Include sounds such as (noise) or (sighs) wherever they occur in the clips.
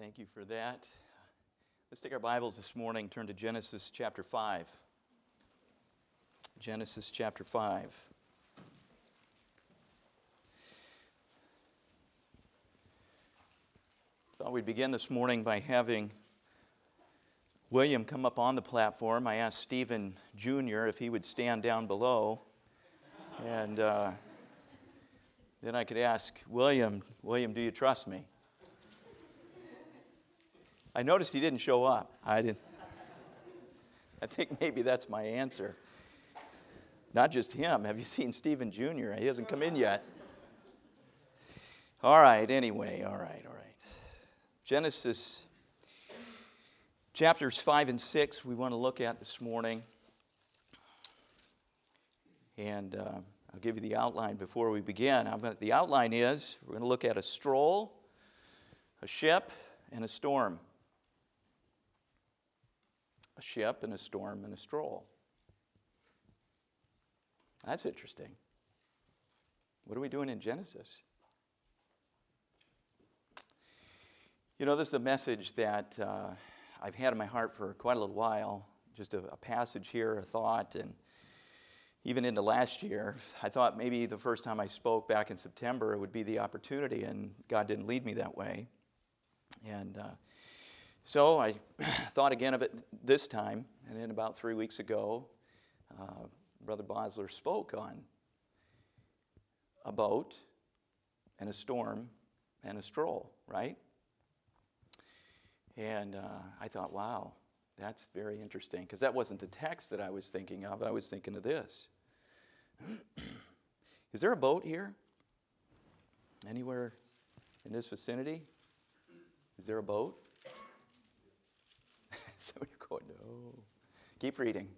Thank you for that. Let's take our Bibles this morning, turn to Genesis chapter 5. Genesis chapter 5. Thought we'd begin this morning by having William come up on the platform. I asked Stephen Jr. if he would stand down below. And uh, then I could ask William, William, do you trust me? I noticed he didn't show up. I didn't. (laughs) I think maybe that's my answer. Not just him. Have you seen Stephen Jr.? He hasn't come in yet. All right, anyway, all right, all right. Genesis chapters 5 and 6 we want to look at this morning. And uh, I'll give you the outline before we begin. Gonna, the outline is we're going to look at a stroll, a ship, and a storm. A ship, and a storm, and a stroll. That's interesting. What are we doing in Genesis? You know, this is a message that uh, I've had in my heart for quite a little while. Just a, a, passage here, a thought, and even into last year, I thought maybe the first time I spoke back in September it would be the opportunity, and God didn't lead me that way. And uh, so I (clears throat) thought again of it this time, and then about three weeks ago, uh, Brother Bosler spoke on a boat and a storm and a stroll, right? And uh, I thought, wow, that's very interesting, because that wasn't the text that I was thinking of. I was thinking of this. (clears throat) Is there a boat here? Anywhere in this vicinity? Is there a boat? (laughs) Of you going, no. Keep reading.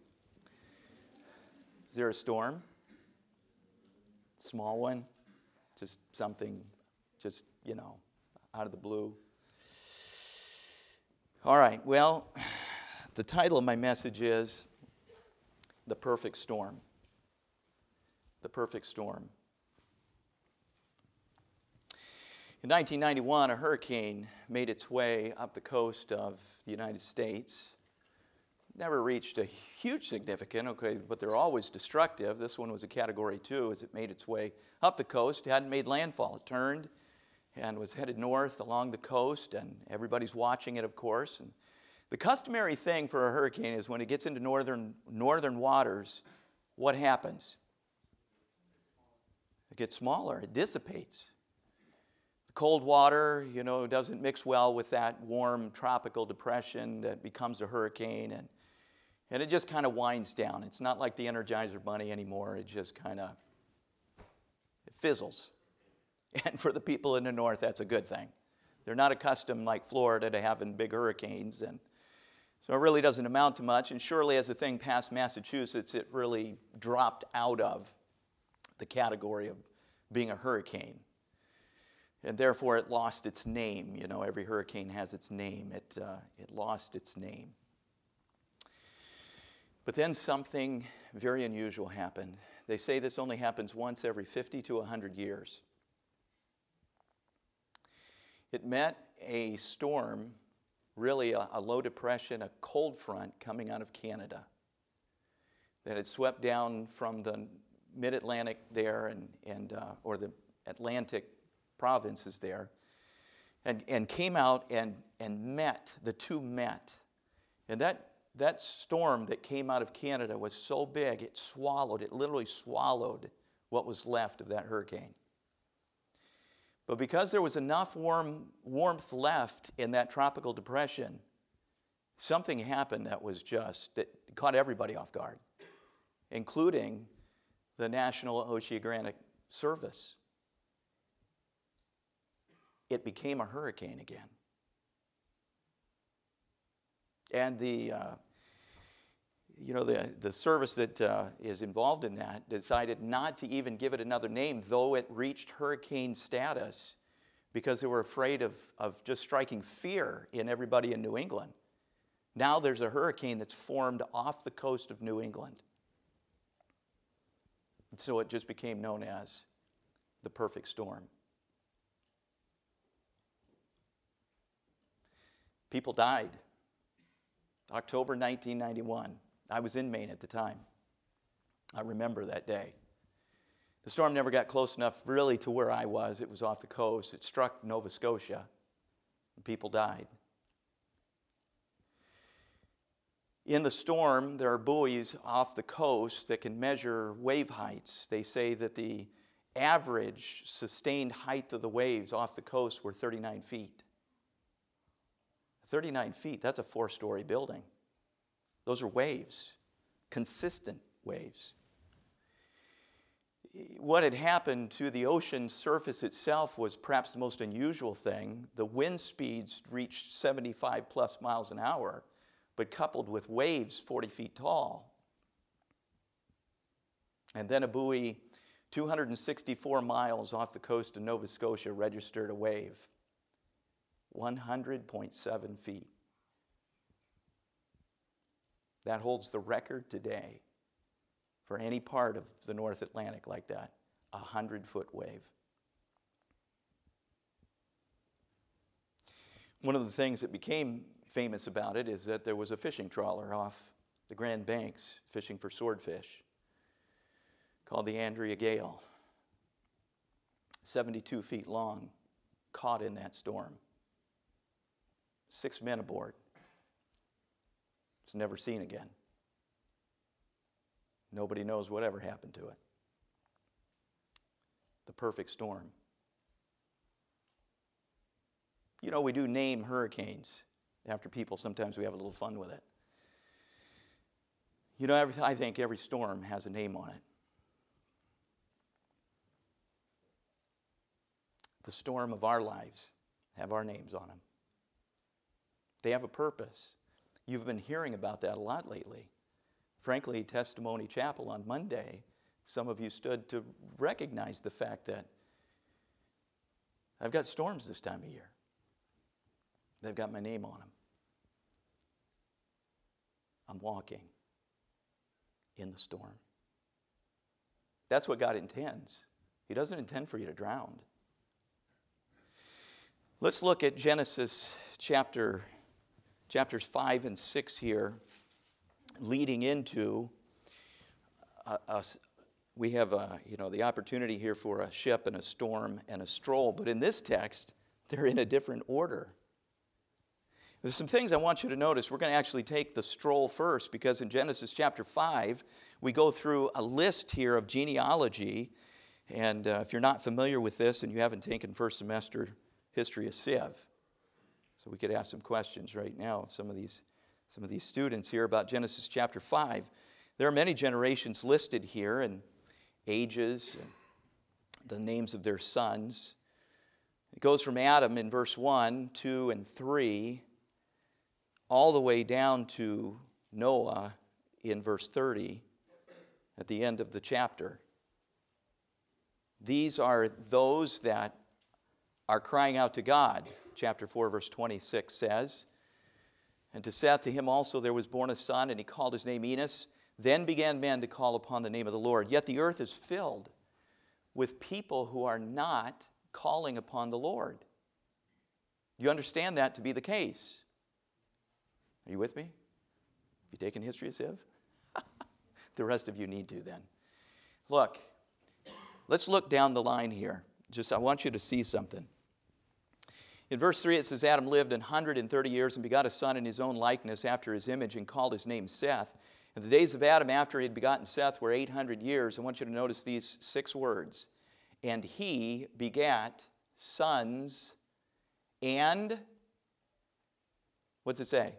Is there a storm? Small one? Just something, just, you know, out of the blue? All right, well, (sighs) the title of my message is The Perfect Storm. The Perfect Storm. In 1991, a hurricane made its way up the coast of the United States. Never reached a huge significance, okay, but they're always destructive. This one was a category two as it made its way up the coast. It hadn't made landfall. It turned and was headed north along the coast, and everybody's watching it, of course. And the customary thing for a hurricane is when it gets into northern, northern waters, what happens? It gets smaller, it dissipates. Cold water, you know, doesn't mix well with that warm tropical depression that becomes a hurricane, and, and it just kind of winds down. It's not like the Energizer Bunny anymore, it just kind of it fizzles. (laughs) And for the people in the north, that's a good thing. They're not accustomed, like Florida, to having big hurricanes. And so it really doesn't amount to much. And surely, as the thing passed Massachusetts, it really dropped out of the category of being a hurricane. And therefore, it lost its name. You know, every hurricane has its name. It, uh, it lost its name. But then something very unusual happened. They say this only happens once every 50 to 100 years. It met a storm, really a, a low depression, a cold front coming out of Canada that had swept down from the mid Atlantic there and, and uh, or the Atlantic provinces there and, and came out and, and met, the two met. And that, that storm that came out of Canada was so big, it swallowed, it literally swallowed what was left of that hurricane. But because there was enough warm, warmth left in that tropical depression, something happened that was just, that caught everybody off guard, including the National Oceanic Service. It became a hurricane again. And the, uh, you know, the, the service that uh, is involved in that decided not to even give it another name, though it reached hurricane status, because they were afraid of, of just striking fear in everybody in New England. Now there's a hurricane that's formed off the coast of New England. And so it just became known as the perfect storm. People died. October 1991. I was in Maine at the time. I remember that day. The storm never got close enough really to where I was. It was off the coast. It struck Nova Scotia, and people died. In the storm, there are buoys off the coast that can measure wave heights. They say that the average sustained height of the waves off the coast were 39 feet. 39 feet, that's a four story building. Those are waves, consistent waves. What had happened to the ocean surface itself was perhaps the most unusual thing. The wind speeds reached 75 plus miles an hour, but coupled with waves 40 feet tall. And then a buoy 264 miles off the coast of Nova Scotia registered a wave 100.7 feet. That holds the record today for any part of the North Atlantic like that a 100 foot wave. One of the things that became famous about it is that there was a fishing trawler off the Grand Banks fishing for swordfish called the Andrea Gail, 72 feet long, caught in that storm six men aboard. It's never seen again. Nobody knows whatever happened to it. The perfect storm. You know, we do name hurricanes after people. Sometimes we have a little fun with it. You know, every, I think every storm has a name on it. The storm of our lives have our names on them. They have a purpose. You've been hearing about that a lot lately. Frankly, Testimony Chapel on Monday, some of you stood to recognize the fact that I've got storms this time of year. They've got my name on them. I'm walking in the storm. That's what God intends. He doesn't intend for you to drown. Let's look at Genesis chapter chapters 5 and 6 here, leading into a, we have a, you know, the opportunity here for a ship and a storm and a stroll, but in this text, they're in a different order. There's some things I want you to notice. We're going to actually take the stroll first because in Genesis chapter 5, we go through a list here of genealogy. And uh, if you're not familiar with this and you haven't taken first semester history of Civ, so we could ask some questions right now of some of these, some of these students here about Genesis chapter 5. There are many generations listed here and ages and the names of their sons. It goes from Adam in verse 1, 2, and 3, all the way down to Noah in verse 30 at the end of the chapter. These are those that are crying out to God chapter 4, verse 26 says, And to Seth, to him also there was born a son, and he called his name Enos. Then began men to call upon the name of the Lord. Yet the earth is filled with people who are not calling upon the Lord. You understand that to be the case. Are you with me? Have you taken history of Civ? (laughs) the rest of you need to then. Look, let's look down the line here. Just I want you to see something. In verse 3, it says, Adam lived 130 years and begot a son in his own likeness after his image and called his name Seth. And the days of Adam after he had begotten Seth were 800 years. I want you to notice these six words. And he begat sons and, what's it say?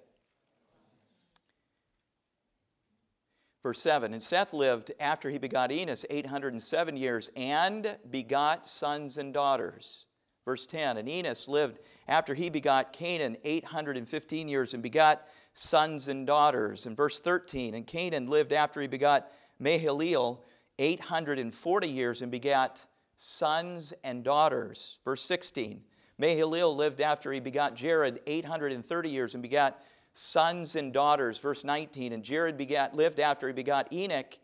Verse 7 And Seth lived after he begot Enos 807 years and begot sons and daughters. Verse 10 And Enos lived after he begot Cainan 815 years and begot sons and daughters. And verse 13 And Cainan lived after he begot Mahalalel 840 years and begat sons and daughters. Verse 16 Mahalalel lived after he begot Jared 830 years and begat sons and daughters. Verse 19 And Jared begat, lived after he begot Enoch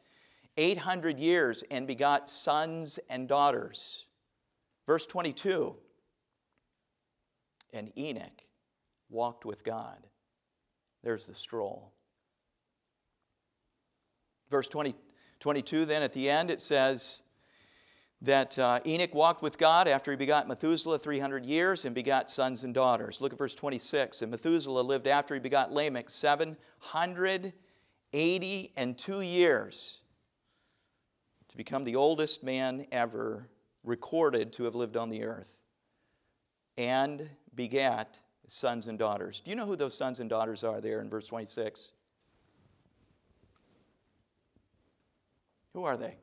800 years and begot sons and daughters. Verse 22 and Enoch walked with God. There's the stroll. Verse 20, 22, then at the end, it says that uh, Enoch walked with God after he begot Methuselah 300 years and begot sons and daughters. Look at verse 26. And Methuselah lived after he begot Lamech 780 and two years to become the oldest man ever recorded to have lived on the earth and begat sons and daughters. Do you know who those sons and daughters are there in verse 26? Who are they?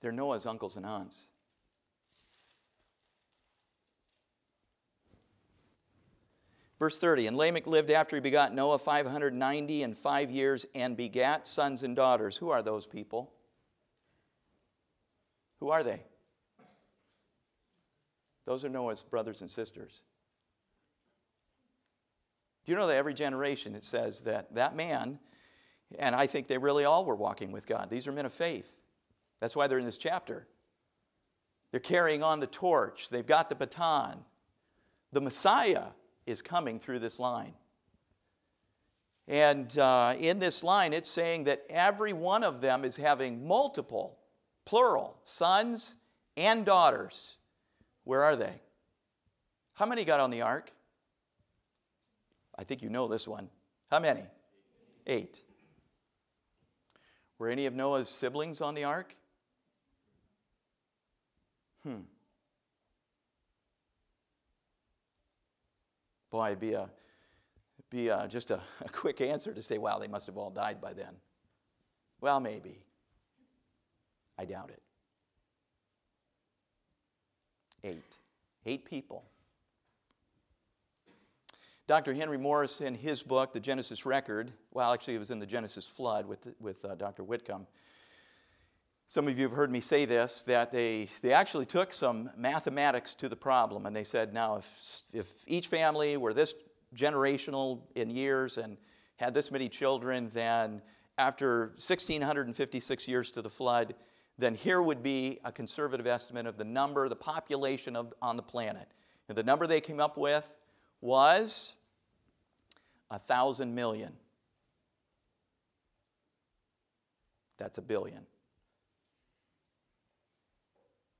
They're Noah's uncles and aunts. Verse 30 And Lamech lived after he begot Noah 590 and five years and begat sons and daughters. Who are those people? Who are they? Those are Noah's brothers and sisters. Do you know that every generation it says that that man, and I think they really all were walking with God. These are men of faith. That's why they're in this chapter. They're carrying on the torch, they've got the baton. The Messiah is coming through this line. And uh, in this line, it's saying that every one of them is having multiple, plural, sons and daughters. Where are they? How many got on the ark? I think you know this one. How many? Eight. Were any of Noah's siblings on the ark? Hmm. Boy, it'd be, a, be a, just a, (laughs) a quick answer to say, wow, they must have all died by then. Well, maybe. I doubt it. Eight. Eight people. Dr. Henry Morris, in his book, The Genesis Record, well, actually, it was in the Genesis Flood with, with uh, Dr. Whitcomb. Some of you have heard me say this that they, they actually took some mathematics to the problem and they said, now, if, if each family were this generational in years and had this many children, then after 1656 years to the flood, then here would be a conservative estimate of the number, the population of, on the planet. And the number they came up with was a thousand million. That's a billion.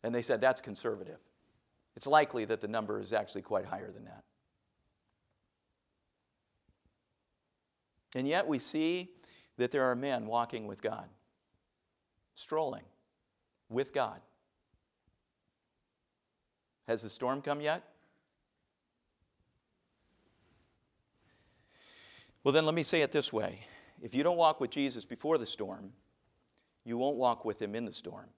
And they said that's conservative. It's likely that the number is actually quite higher than that. And yet we see that there are men walking with God, strolling with God. Has the storm come yet? Well, then let me say it this way if you don't walk with Jesus before the storm, you won't walk with him in the storm.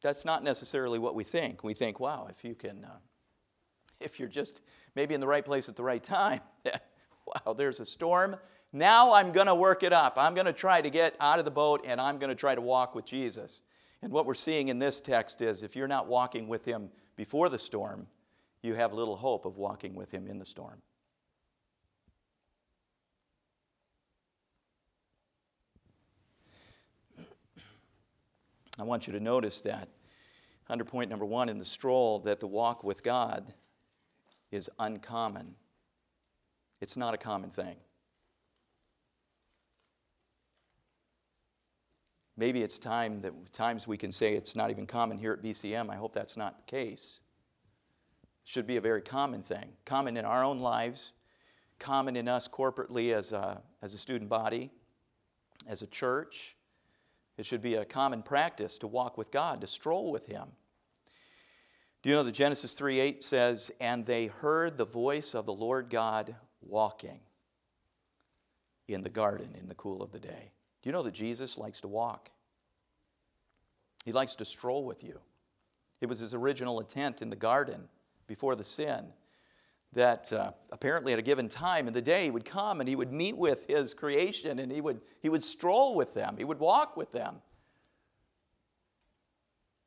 that's not necessarily what we think. We think, wow, if you can, uh, if you're just maybe in the right place at the right time, (laughs) wow, there's a storm. Now I'm going to work it up. I'm going to try to get out of the boat and I'm going to try to walk with Jesus. And what we're seeing in this text is if you're not walking with him before the storm, you have little hope of walking with him in the storm. I want you to notice that under point number one in the stroll that the walk with God is uncommon. It's not a common thing. Maybe it's time that times we can say it's not even common here at BCM. I hope that's not the case. Should be a very common thing, common in our own lives, common in us corporately as a, as a student body, as a church, it should be a common practice to walk with God, to stroll with Him. Do you know that Genesis 3 8 says, And they heard the voice of the Lord God walking in the garden in the cool of the day? Do you know that Jesus likes to walk? He likes to stroll with you. It was his original intent in the garden before the sin that uh, apparently at a given time in the day he would come and he would meet with his creation and he would, he would stroll with them, he would walk with them.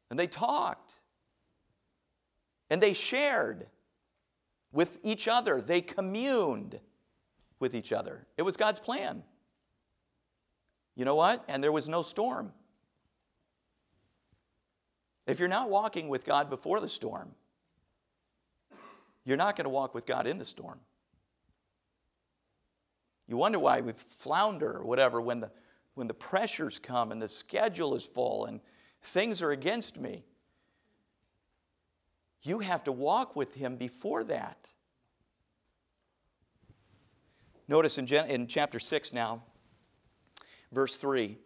And they talked. And they shared with each other, they communed with each other. It was God's plan. You know what? And there was no storm. If you're not walking with God before the storm, you're not going to walk with God in the storm. You wonder why we flounder or whatever when the, when the pressures come and the schedule is full and things are against me. You have to walk with Him before that. Notice in, in chapter 6 now, verse 3.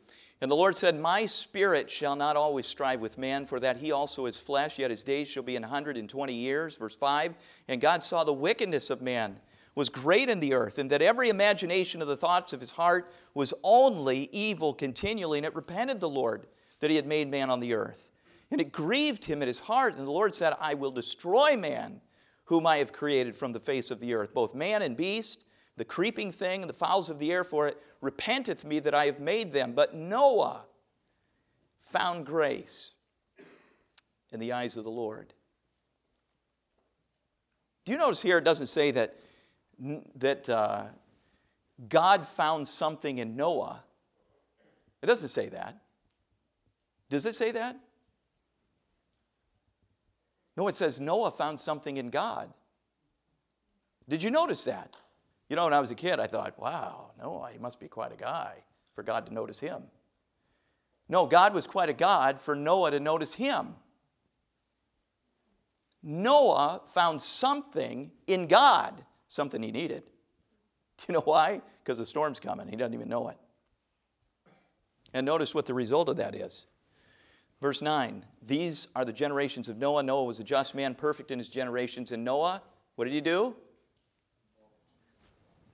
And the Lord said, My spirit shall not always strive with man, for that he also is flesh, yet his days shall be an hundred and twenty years. Verse 5 And God saw the wickedness of man was great in the earth, and that every imagination of the thoughts of his heart was only evil continually. And it repented the Lord that he had made man on the earth. And it grieved him at his heart. And the Lord said, I will destroy man, whom I have created from the face of the earth, both man and beast the creeping thing and the fowls of the air, for it repenteth me that I have made them. But Noah found grace in the eyes of the Lord. Do you notice here it doesn't say that, that uh, God found something in Noah? It doesn't say that. Does it say that? No, it says Noah found something in God. Did you notice that? You know, when I was a kid, I thought, wow, Noah, he must be quite a guy for God to notice him. No, God was quite a God for Noah to notice him. Noah found something in God, something he needed. Do (laughs) you know why? Because the storm's coming. He doesn't even know it. And notice what the result of that is. Verse 9 These are the generations of Noah. Noah was a just man, perfect in his generations. And Noah, what did he do?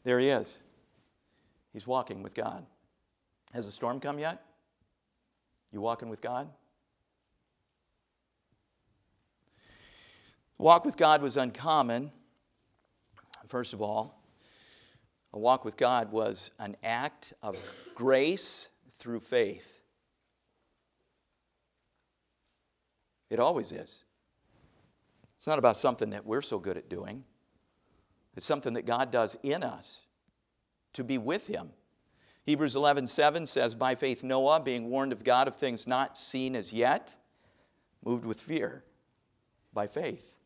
There he is. He's walking with God. Has the storm come yet? You walking with God? Walk with God was uncommon. First of all, a walk with God was an act of grace through faith. It always is. It's not about something that we're so good at doing. It's something that God does in us to be with Him. Hebrews 11 7 says, By faith, Noah, being warned of God of things not seen as yet, moved with fear. By faith.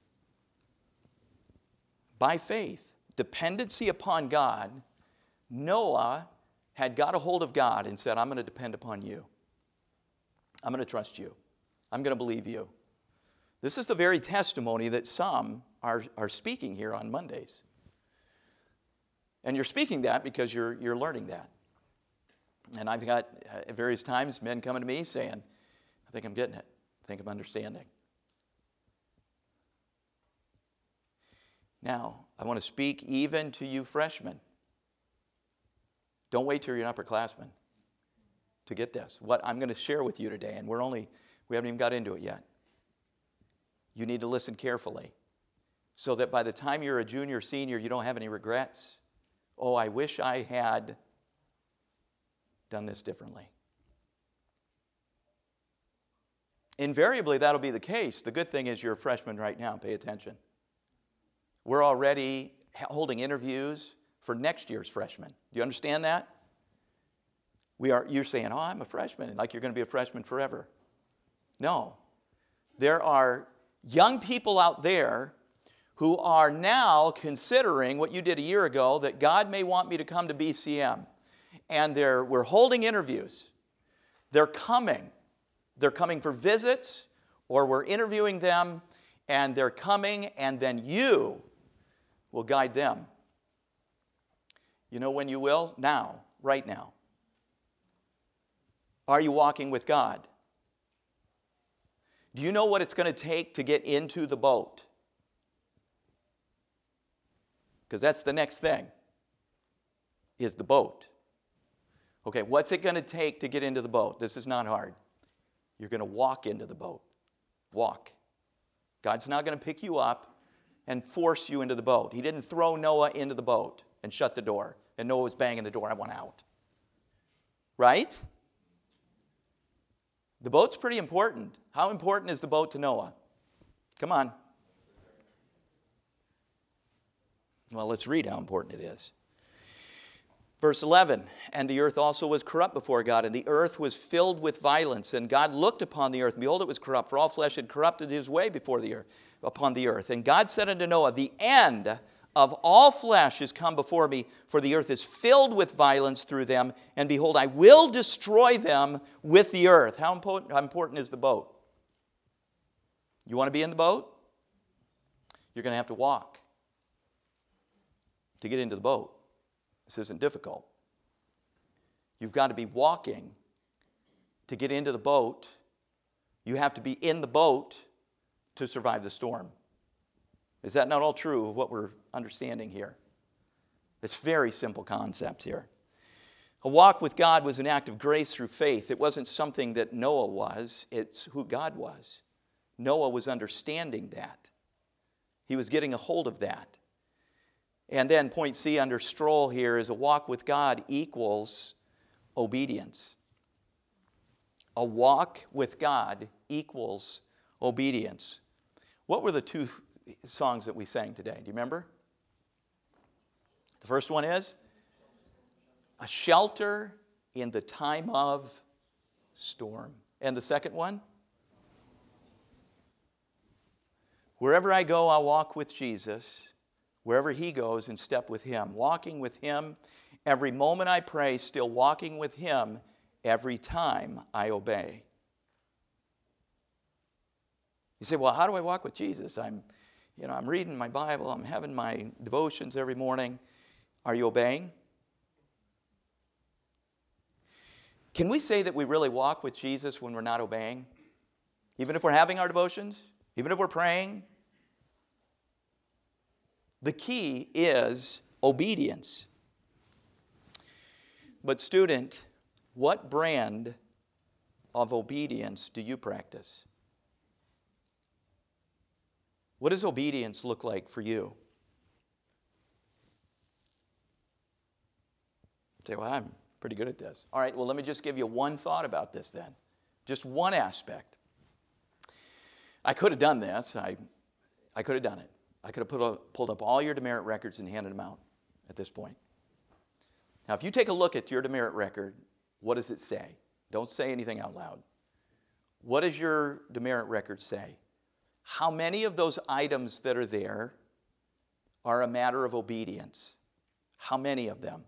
By faith, dependency upon God, Noah had got a hold of God and said, I'm going to depend upon you. I'm going to trust you. I'm going to believe you. This is the very testimony that some are, are speaking here on Mondays. And you're speaking that because you're, you're learning that. And I've got uh, at various times men coming to me saying, I think I'm getting it. I think I'm understanding. Now, I want to speak even to you freshmen. Don't wait till you're an upperclassman to get this. What I'm going to share with you today, and we're only, we haven't even got into it yet. You need to listen carefully so that by the time you're a junior, senior, you don't have any regrets oh, I wish I had done this differently. Invariably, that'll be the case. The good thing is you're a freshman right now. Pay attention. We're already holding interviews for next year's freshmen. Do you understand that? We are, you're saying, oh, I'm a freshman, like you're going to be a freshman forever. No. There are young people out there who are now considering what you did a year ago that God may want me to come to BCM. And they're, we're holding interviews. They're coming. They're coming for visits, or we're interviewing them, and they're coming, and then you will guide them. You know when you will? Now, right now. Are you walking with God? Do you know what it's going to take to get into the boat? Because that's the next thing is the boat. Okay, what's it going to take to get into the boat? This is not hard. You're going to walk into the boat. Walk. God's not going to pick you up and force you into the boat. He didn't throw Noah into the boat and shut the door, and Noah was banging the door. I want out. Right? The boat's pretty important. How important is the boat to Noah? Come on. Well, let's read how important it is. Verse 11, and the earth also was corrupt before God, and the earth was filled with violence. And God looked upon the earth, and behold, it was corrupt, for all flesh had corrupted his way before the earth, upon the earth. And God said unto Noah, The end of all flesh is come before me, for the earth is filled with violence through them, and behold, I will destroy them with the earth. How important, how important is the boat? You want to be in the boat? You're going to have to walk to get into the boat. This isn't difficult. You've got to be walking to get into the boat. You have to be in the boat to survive the storm. Is that not all true of what we're understanding here? It's very simple concept here. A walk with God was an act of grace through faith. It wasn't something that Noah was, it's who God was. Noah was understanding that. He was getting a hold of that. And then point C under stroll here is a walk with God equals obedience. A walk with God equals obedience. What were the two songs that we sang today? Do you remember? The first one is a shelter in the time of storm. And the second one? Wherever I go, I'll walk with Jesus wherever He goes in step with Him, walking with Him every moment I pray, still walking with Him every time I obey. You say, well, how do I walk with Jesus? I'm, you know, I'm reading my Bible, I'm having my devotions every morning. Are you obeying? Can we say that we really walk with Jesus when we're not obeying? Even if we're having our devotions? Even if we're praying? The key is obedience. But, student, what brand of obedience do you practice? What does obedience look like for you? Say, well, I'm pretty good at this. All right, well, let me just give you one thought about this then. Just one aspect. I could have done this, I, I could have done it. I could have pulled up all your demerit records and handed them out at this point. Now, if you take a look at your demerit record, what does it say? Don't say anything out loud. What does your demerit record say? How many of those items that are there are a matter of obedience? How many of them?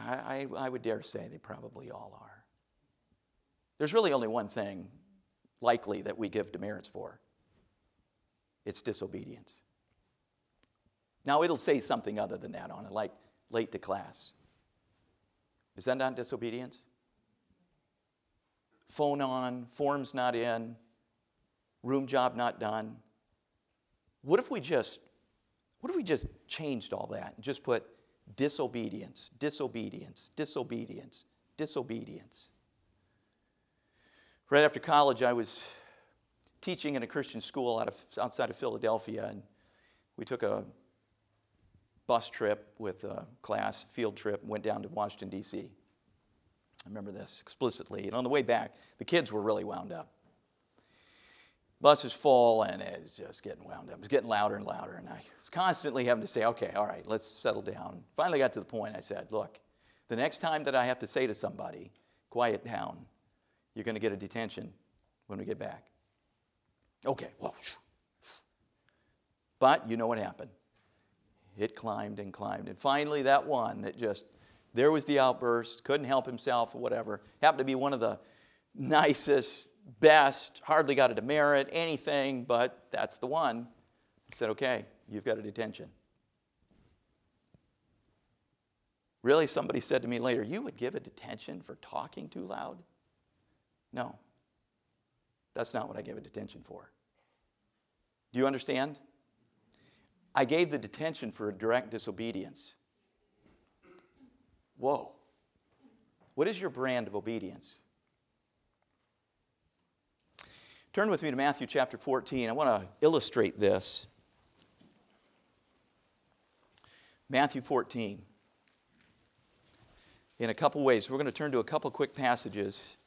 I, I, I would dare say they probably all are. There's really only one thing likely that we give demerits for. It's disobedience. Now, it'll say something other than that on it, like late to class. Is that not disobedience? Phone on, forms not in, room job not done. What if we just what if we just changed all that and just put disobedience, disobedience, disobedience, disobedience? Right after college, I was teaching in a Christian school out of, outside of Philadelphia, and we took a bus trip with a class, field trip, went down to Washington, D.C. I remember this explicitly. And on the way back, the kids were really wound up. Bus is full, and it's just getting wound up. It's getting louder and louder, and I was constantly having to say, okay, all right, let's settle down. Finally got to the point I said, look, the next time that I have to say to somebody, quiet down, you're going to get a detention when we get back. Okay, well, but you know what happened. It climbed and climbed. And finally, that one that just, there was the outburst, couldn't help himself or whatever, happened to be one of the nicest, best, hardly got a demerit, anything, but that's the one. I said, okay, you've got a detention. Really, somebody said to me later, you would give a detention for talking too loud? No. That's not what I gave a detention for. Do you understand? I gave the detention for direct disobedience. Whoa. What is your brand of obedience? Turn with me to Matthew chapter 14. I want to illustrate this. Matthew 14. In a couple ways. We're going to turn to a couple quick passages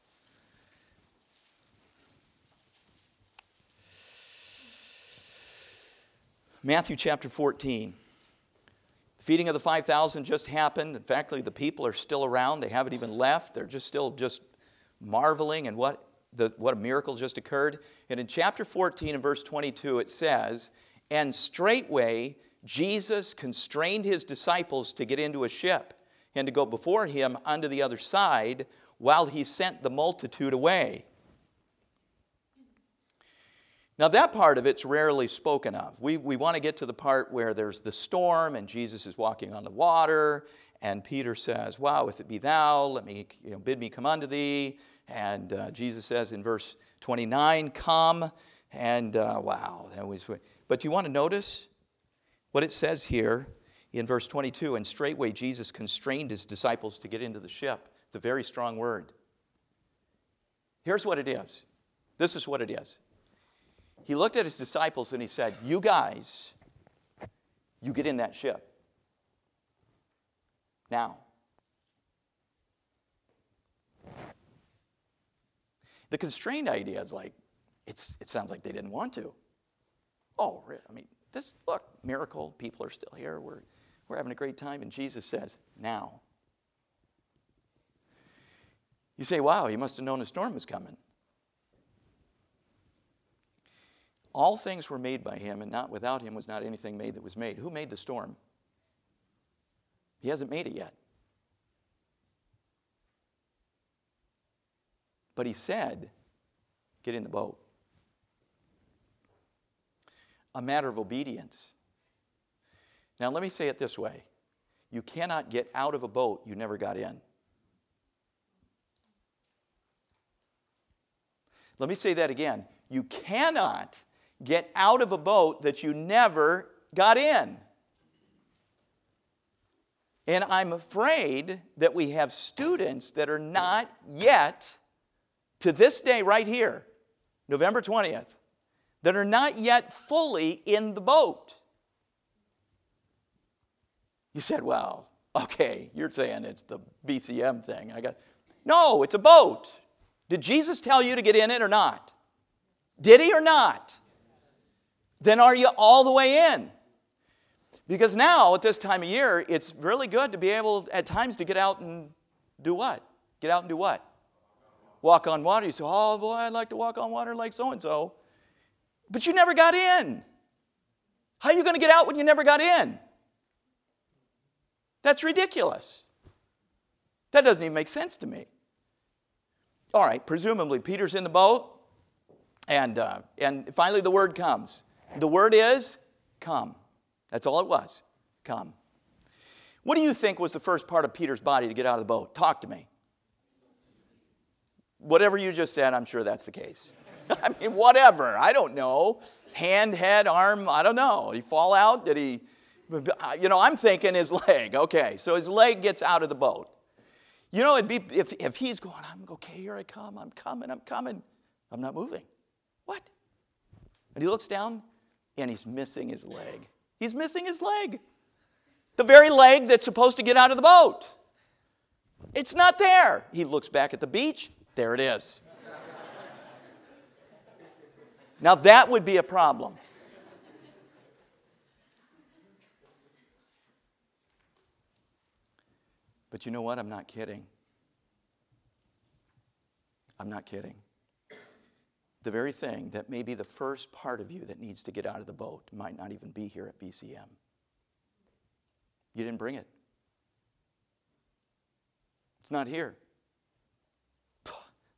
Matthew chapter 14. The feeding of the 5,000 just happened. In fact, the people are still around. They haven't even left. They're just still just marveling and what, the, what a miracle just occurred. And in chapter 14 and verse 22, it says, And straightway Jesus constrained his disciples to get into a ship and to go before him unto the other side while he sent the multitude away. Now, that part of it's rarely spoken of. We, we want to get to the part where there's the storm and Jesus is walking on the water, and Peter says, Wow, if it be thou, let me, you know, bid me come unto thee. And uh, Jesus says in verse 29, Come. And uh, wow, that was. But do you want to notice what it says here in verse 22 and straightway Jesus constrained his disciples to get into the ship. It's a very strong word. Here's what it is this is what it is he looked at his disciples and he said, You guys, you get in that ship. Now. The constrained idea is like, it's, it sounds like they didn't want to. Oh, I mean, this, look, miracle, people are still here, we're, we're having a great time. And Jesus says, Now. You say, Wow, he must have known a storm was coming. All things were made by him, and not without him was not anything made that was made. Who made the storm? He hasn't made it yet. But he said, Get in the boat. A matter of obedience. Now, let me say it this way you cannot get out of a boat you never got in. Let me say that again. You cannot get out of a boat that you never got in. And I'm afraid that we have students that are not yet, to this day right here, November 20th, that are not yet fully in the boat. You said, well, okay, you're saying it's the BCM thing. I got No, it's a boat. Did Jesus tell you to get in it or not? Did he or not? Then are you all the way in? Because now, at this time of year, it's really good to be able at times to get out and do what? Get out and do what? Walk on water. You say, oh boy, I'd like to walk on water like so and so. But you never got in. How are you going to get out when you never got in? That's ridiculous. That doesn't even make sense to me. All right, presumably Peter's in the boat, and, uh, and finally the word comes the word is come. That's all it was. Come. What do you think was the first part of Peter's body to get out of the boat? Talk to me. Whatever you just said, I'm sure that's the case. (laughs) I mean, whatever. I don't know. Hand, head, arm, I don't know. Did he fall out? Did he, you know, I'm thinking his leg. Okay, so his leg gets out of the boat. You know, it'd be if, if he's going, I'm okay, here I come, I'm coming, I'm coming. I'm not moving. What? And he looks down, and he's missing his leg. He's missing his leg. The very leg that's supposed to get out of the boat. It's not there. He looks back at the beach. There it is. now, that would be a problem. But you know what? I'm not kidding. I'm not kidding the very thing that may be the first part of you that needs to get out of the boat might not even be here at BCM. You didn't bring it. It's not here. (sighs)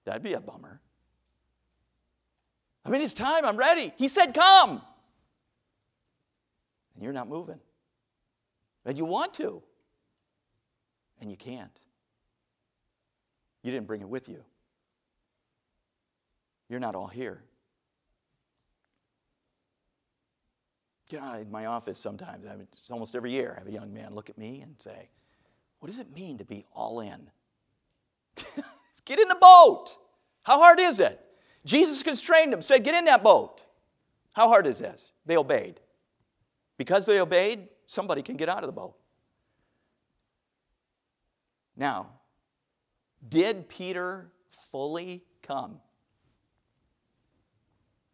That'd be a bummer. I mean, it's time. I'm ready. He said, Come. And you're not moving. And you want to. And you can't. You didn't bring it with you. You're not all here. You know, in my office sometimes, I mean, it's almost every year, I have a young man look at me and say, What does it mean to be all in? (laughs) Get in the boat. How hard is it? Jesus constrained them, said, Get in that boat. How hard is this? They obeyed. Because they obeyed, somebody can get out of the boat. Now, did Peter fully come?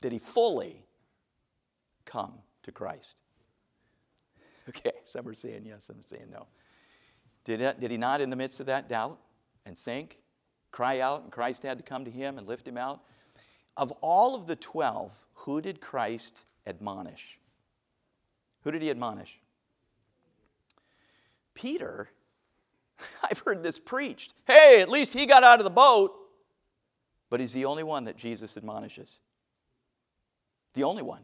Did he fully come to Christ? (laughs) Okay, some are saying yes, some are saying no. Did, did he not, in the midst of that, doubt and sink, cry out, and Christ had to come to him and lift him out? Of all of the 12, who did Christ admonish? Who did he admonish? Peter. (laughs) I've heard this preached. Hey, at least he got out of the boat. But he's the only one that Jesus admonishes. The only one.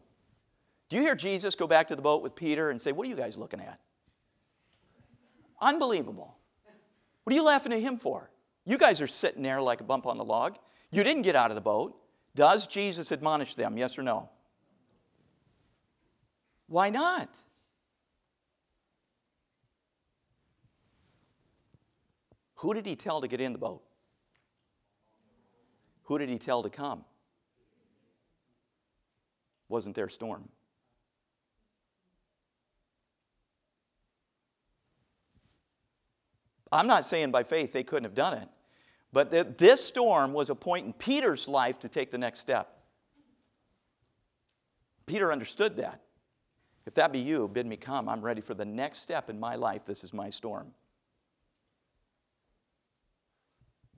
Do you hear Jesus go back to the boat with Peter and say, What are you guys looking at? Unbelievable. What are you laughing at him for? You guys are sitting there like a bump on the log. You didn't get out of the boat. Does Jesus admonish them? Yes or no? Why not? Who did he tell to get in the boat? Who did he tell to come? Wasn't their storm? I'm not saying by faith they couldn't have done it, but this storm was a point in Peter's life to take the next step. Peter understood that. If that be you, bid me come. I'm ready for the next step in my life. This is my storm.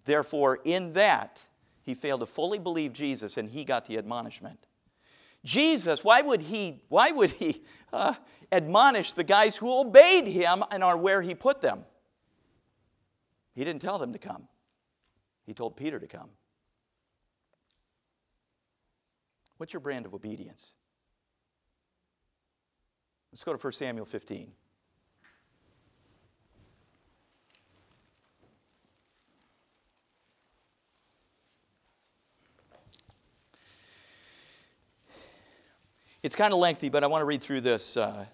Therefore, in that, he failed to fully believe Jesus and he got the admonishment. Jesus, why would he, why would he uh, admonish the guys who obeyed him and are where he put them? He didn't tell them to come, he told Peter to come. What's your brand of obedience? Let's go to 1 Samuel 15. It's kind of lengthy, but I want to read through this uh,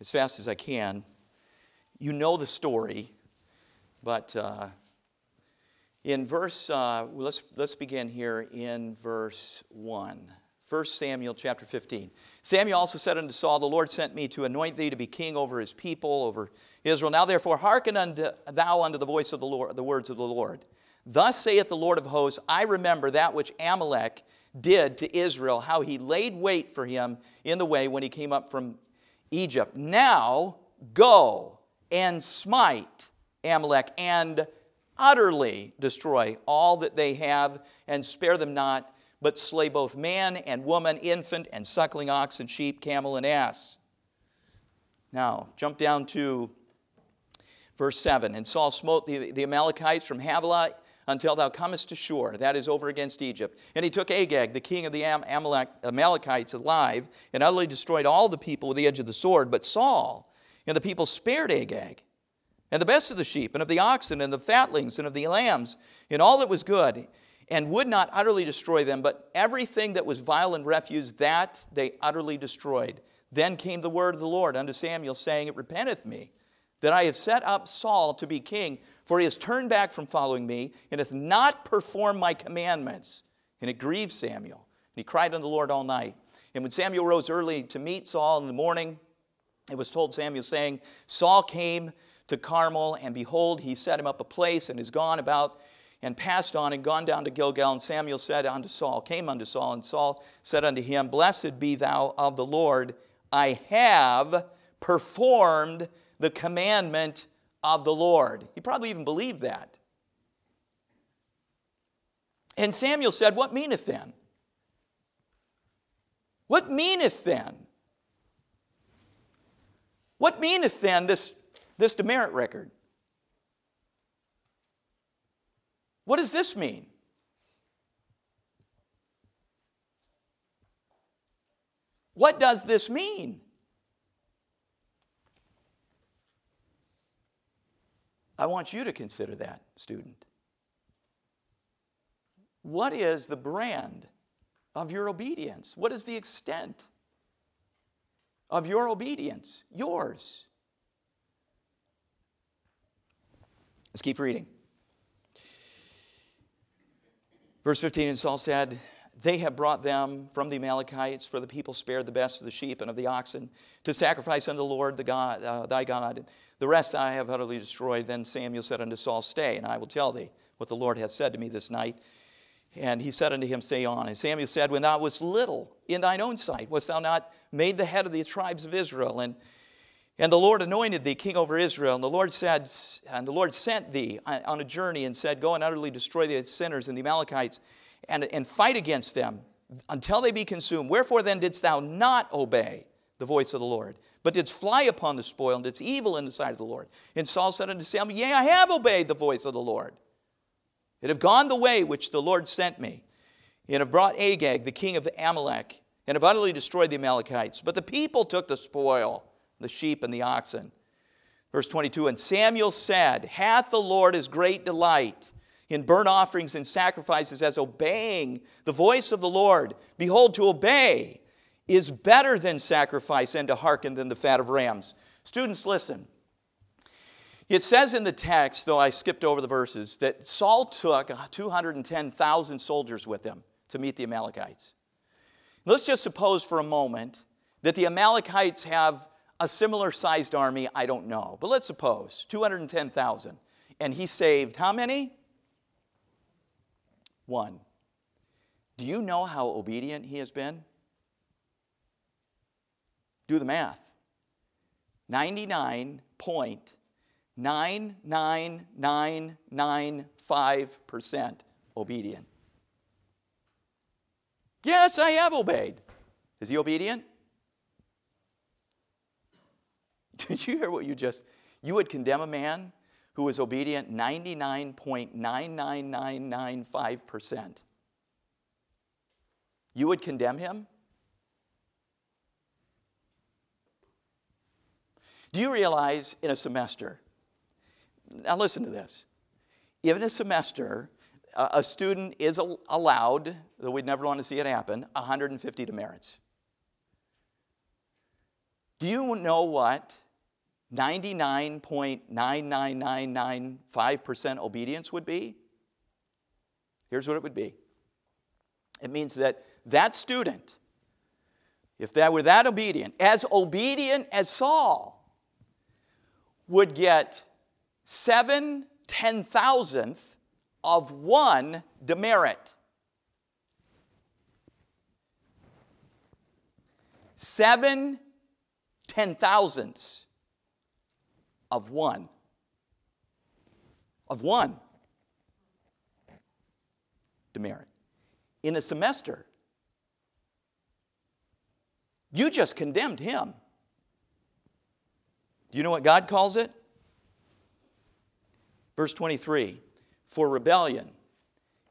as fast as I can. You know the story, but uh, in verse, uh, let's, let's begin here in verse 1. 1 Samuel chapter 15. Samuel also said unto Saul, The Lord sent me to anoint thee to be king over his people, over Israel. Now therefore hearken unto, thou unto the voice of the Lord, the words of the Lord. Thus saith the Lord of hosts, I remember that which Amalek did to Israel, how he laid wait for him in the way when he came up from Egypt. Now go and smite Amalek and utterly destroy all that they have and spare them not, but slay both man and woman, infant and suckling ox and sheep, camel and ass. Now, jump down to verse 7. And Saul smote the, the Amalekites from Havilah until thou comest to Shur, that is over against Egypt. And he took Agag, the king of the Amalek, Amalekites, alive, and utterly destroyed all the people with the edge of the sword. But Saul and the people spared Agag, and the best of the sheep, and of the oxen, and the fatlings, and of the lambs, and all that was good, and would not utterly destroy them, but everything that was vile and refuse, that they utterly destroyed. Then came the word of the Lord unto Samuel, saying, It repenteth me that I have set up Saul to be king for he has turned back from following me and hath not performed my commandments. And it grieved Samuel. And he cried unto the Lord all night. And when Samuel rose early to meet Saul in the morning, it was told Samuel, saying, Saul came to Carmel, and behold, he set him up a place and is gone about and passed on and gone down to Gilgal. And Samuel said unto Saul, came unto Saul, and Saul said unto him, Blessed be thou of the Lord, I have performed the commandment of the Lord. He probably even believed that. And Samuel said, What meaneth then? What meaneth then? What meaneth then this, this demerit record? What does this mean? What does this mean? I want you to consider that, student. What is the brand of your obedience? What is the extent of your obedience? Yours. Let's keep reading. Verse 15 And Saul said, They have brought them from the Amalekites, for the people spared the best of the sheep and of the oxen to sacrifice unto the Lord the God, uh, thy God. The rest I have utterly destroyed. Then Samuel said unto Saul, Stay, and I will tell thee what the Lord hath said to me this night. And he said unto him, Say on. And Samuel said, When thou wast little in thine own sight, wast thou not made the head of the tribes of Israel? And And the Lord anointed thee king over Israel. And the Lord said, and the Lord sent thee on a journey and said, Go and utterly destroy the sinners and the Amalekites and, and fight against them until they be consumed. Wherefore then didst thou not obey the voice of the Lord, but didst fly upon the spoil and didst evil in the sight of the Lord? And Saul said unto Samuel, Yea, I have obeyed the voice of the Lord. It have gone the way which the Lord sent me, and have brought Agag, the king of Amalek, and have utterly destroyed the Amalekites. But the people took the spoil the sheep and the oxen. Verse 22 And Samuel said, Hath the Lord his great delight in burnt offerings and sacrifices as obeying the voice of the Lord? Behold, to obey is better than sacrifice, and to hearken than the fat of rams. Students, listen. It says in the text, though I skipped over the verses, that Saul took 210,000 soldiers with him to meet the Amalekites. Let's just suppose for a moment that the Amalekites have a similar sized army, I don't know. But let's suppose 210,000. And he saved how many? One. Do you know how obedient he has been? Do the math. 99.99995% obedient. Yes, I have obeyed. Is he obedient? (laughs) Did you hear what you just? You would condemn a man who was obedient 99.99995%. You would condemn him? Do you realize in a semester? Now, listen to this. In a semester, a student is allowed, though we'd never want to see it happen, 150 demerits. Do you know what 99.99995% obedience would be? Here's what it would be it means that that student, if that were that obedient, as obedient as Saul, would get seven ten thousandth of one demerit. Seven ten thousandths of one. Of one demerit. In a semester, you just condemned him. Do you know what God calls it? Verse 23 For rebellion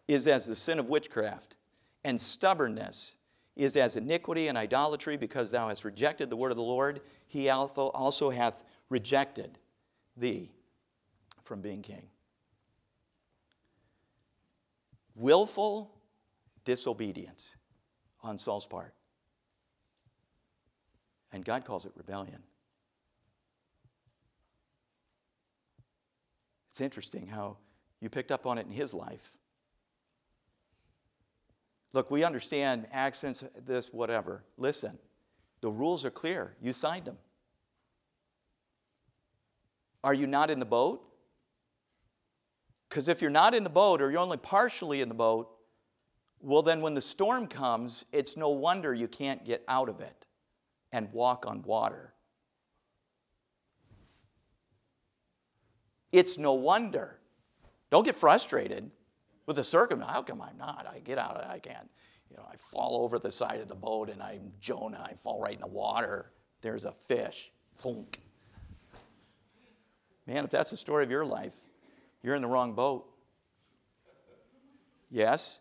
is as the sin of witchcraft, and stubbornness is as iniquity and idolatry, because thou hast rejected the word of the Lord, he also hath rejected thee from being king. Willful disobedience on Saul's part. And God calls it rebellion. It's interesting how you picked up on it in his life. Look, we understand accents, this, whatever. Listen, the rules are clear. You signed them. Are you not in the boat? Because if you're not in the boat or you're only partially in the boat, well, then when the storm comes, it's no wonder you can't get out of it and walk on water. It's no wonder. Don't get frustrated with the circumstance. How come I'm not? I get out, I can't. You know, I fall over the side of the boat and I'm Jonah. I fall right in the water. There's a fish. Funk. Man, if that's the story of your life, you're in the wrong boat. Yes?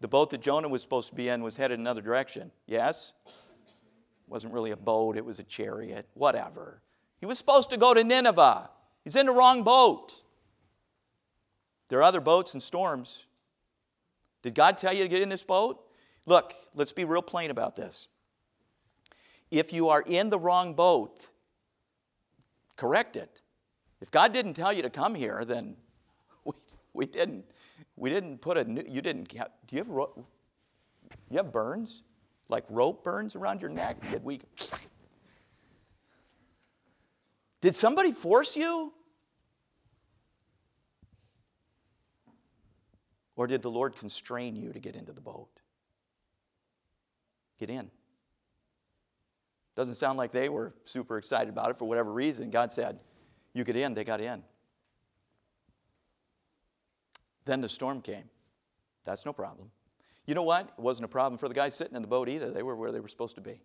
The boat that Jonah was supposed to be in was headed another direction. Yes? It wasn't really a boat, it was a chariot. Whatever. He was supposed to go to Nineveh. He's in the wrong boat. There are other boats and storms. Did God tell you to get in this boat? Look, let's be real plain about this. If you are in the wrong boat, correct it. If God didn't tell you to come here, then we, we didn't. We didn't put a new, you didn't, do you have, ro- you have burns? Like rope burns around your neck? Did we, did somebody force you? Or did the Lord constrain you to get into the boat? Get in. Doesn't sound like they were super excited about it for whatever reason. God said, You get in, they got in. Then the storm came. That's no problem. You know what? It wasn't a problem for the guys sitting in the boat either. They were where they were supposed to be.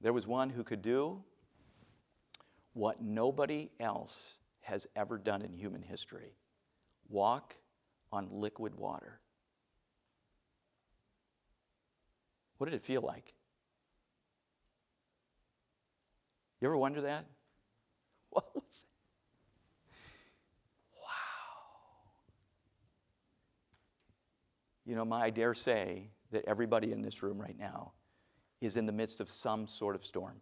There was one who could do what nobody else has ever done in human history walk on liquid water. What did it feel like? You ever wonder that? (laughs) What was it? Wow. You know, I dare say that everybody in this room right now is in the midst of some sort of storm.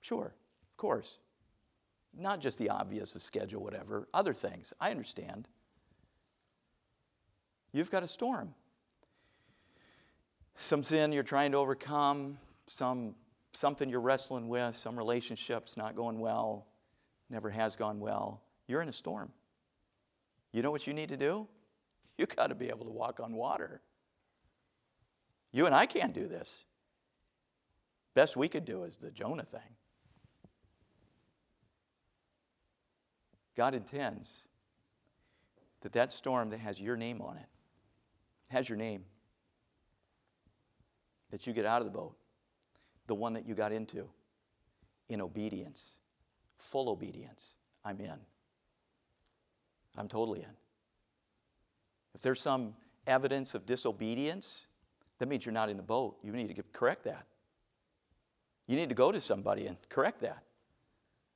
Sure, of course. Not just the obvious, the schedule, whatever, other things. I understand. You've got a storm. Some sin you're trying to overcome, some something you're wrestling with, some relationship's not going well, never has gone well. You're in a storm. You know what you need to do? (laughs) You got to be able to walk on water. You and I can't do this. Best we could do is the Jonah thing. God intends that that storm that has your name on it, has your name, that you get out of the boat, the one that you got into, in obedience, full obedience. I'm in. I'm totally in. If there's some evidence of disobedience, that means you're not in the boat. You need to correct that. You need to go to somebody and correct that.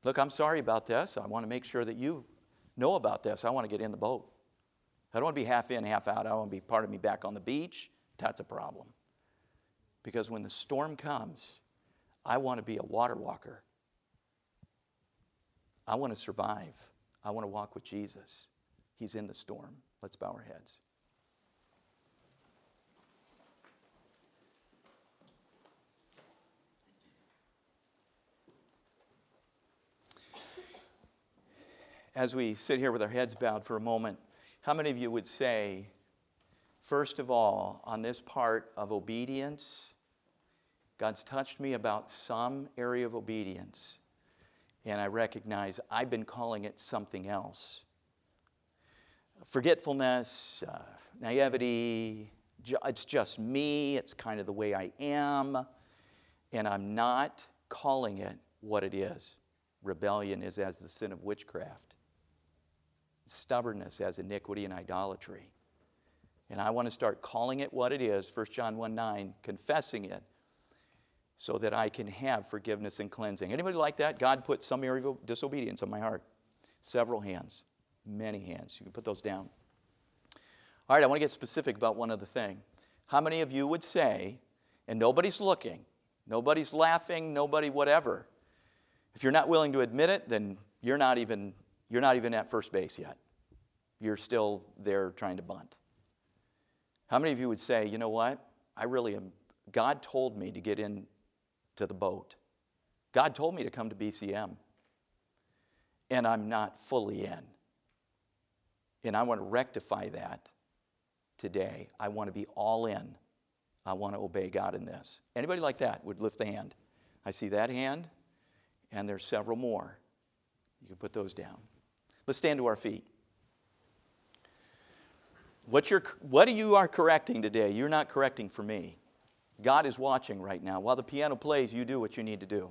Look, I'm sorry about this. I want to make sure that you know about this. I want to get in the boat. I don't want to be half in, half out. I want to be part of me back on the beach. That's a problem. Because when the storm comes, I want to be a water walker. I want to survive. I want to walk with Jesus. He's in the storm. Let's bow our heads. as we sit here with our heads bowed for a moment, how many of you would say, first of all, on this part of obedience, God's touched me about some area of obedience, and I recognize I've been calling it something else. Forgetfulness, uh, naivety, it's just me, it's kind of the way I am, and I'm not calling it what it is. Rebellion is as the sin of witchcraft stubbornness as iniquity and idolatry. And I want to start calling it what it is, 1 John 1 9, confessing it, so that I can have forgiveness and cleansing. Anybody like that? God put some area of disobedience on my heart. Several hands, many hands. You can put those down. All right, I want to get specific about one other thing. How many of you would say, and nobody's looking, nobody's laughing, nobody whatever, if you're not willing to admit it, then you're not even you're not even at first base yet. You're still there trying to bunt. How many of you would say, you know what? I really am. God told me to get into the boat. God told me to come to BCM. And I'm not fully in. And I want to rectify that today. I want to be all in. I want to obey God in this. Anybody like that would lift the hand. I see that hand, and there's several more. You can put those down. Let's stand to our feet. What, you're, what you are correcting today, you're not correcting for me. God is watching right now. While the piano plays, you do what you need to do.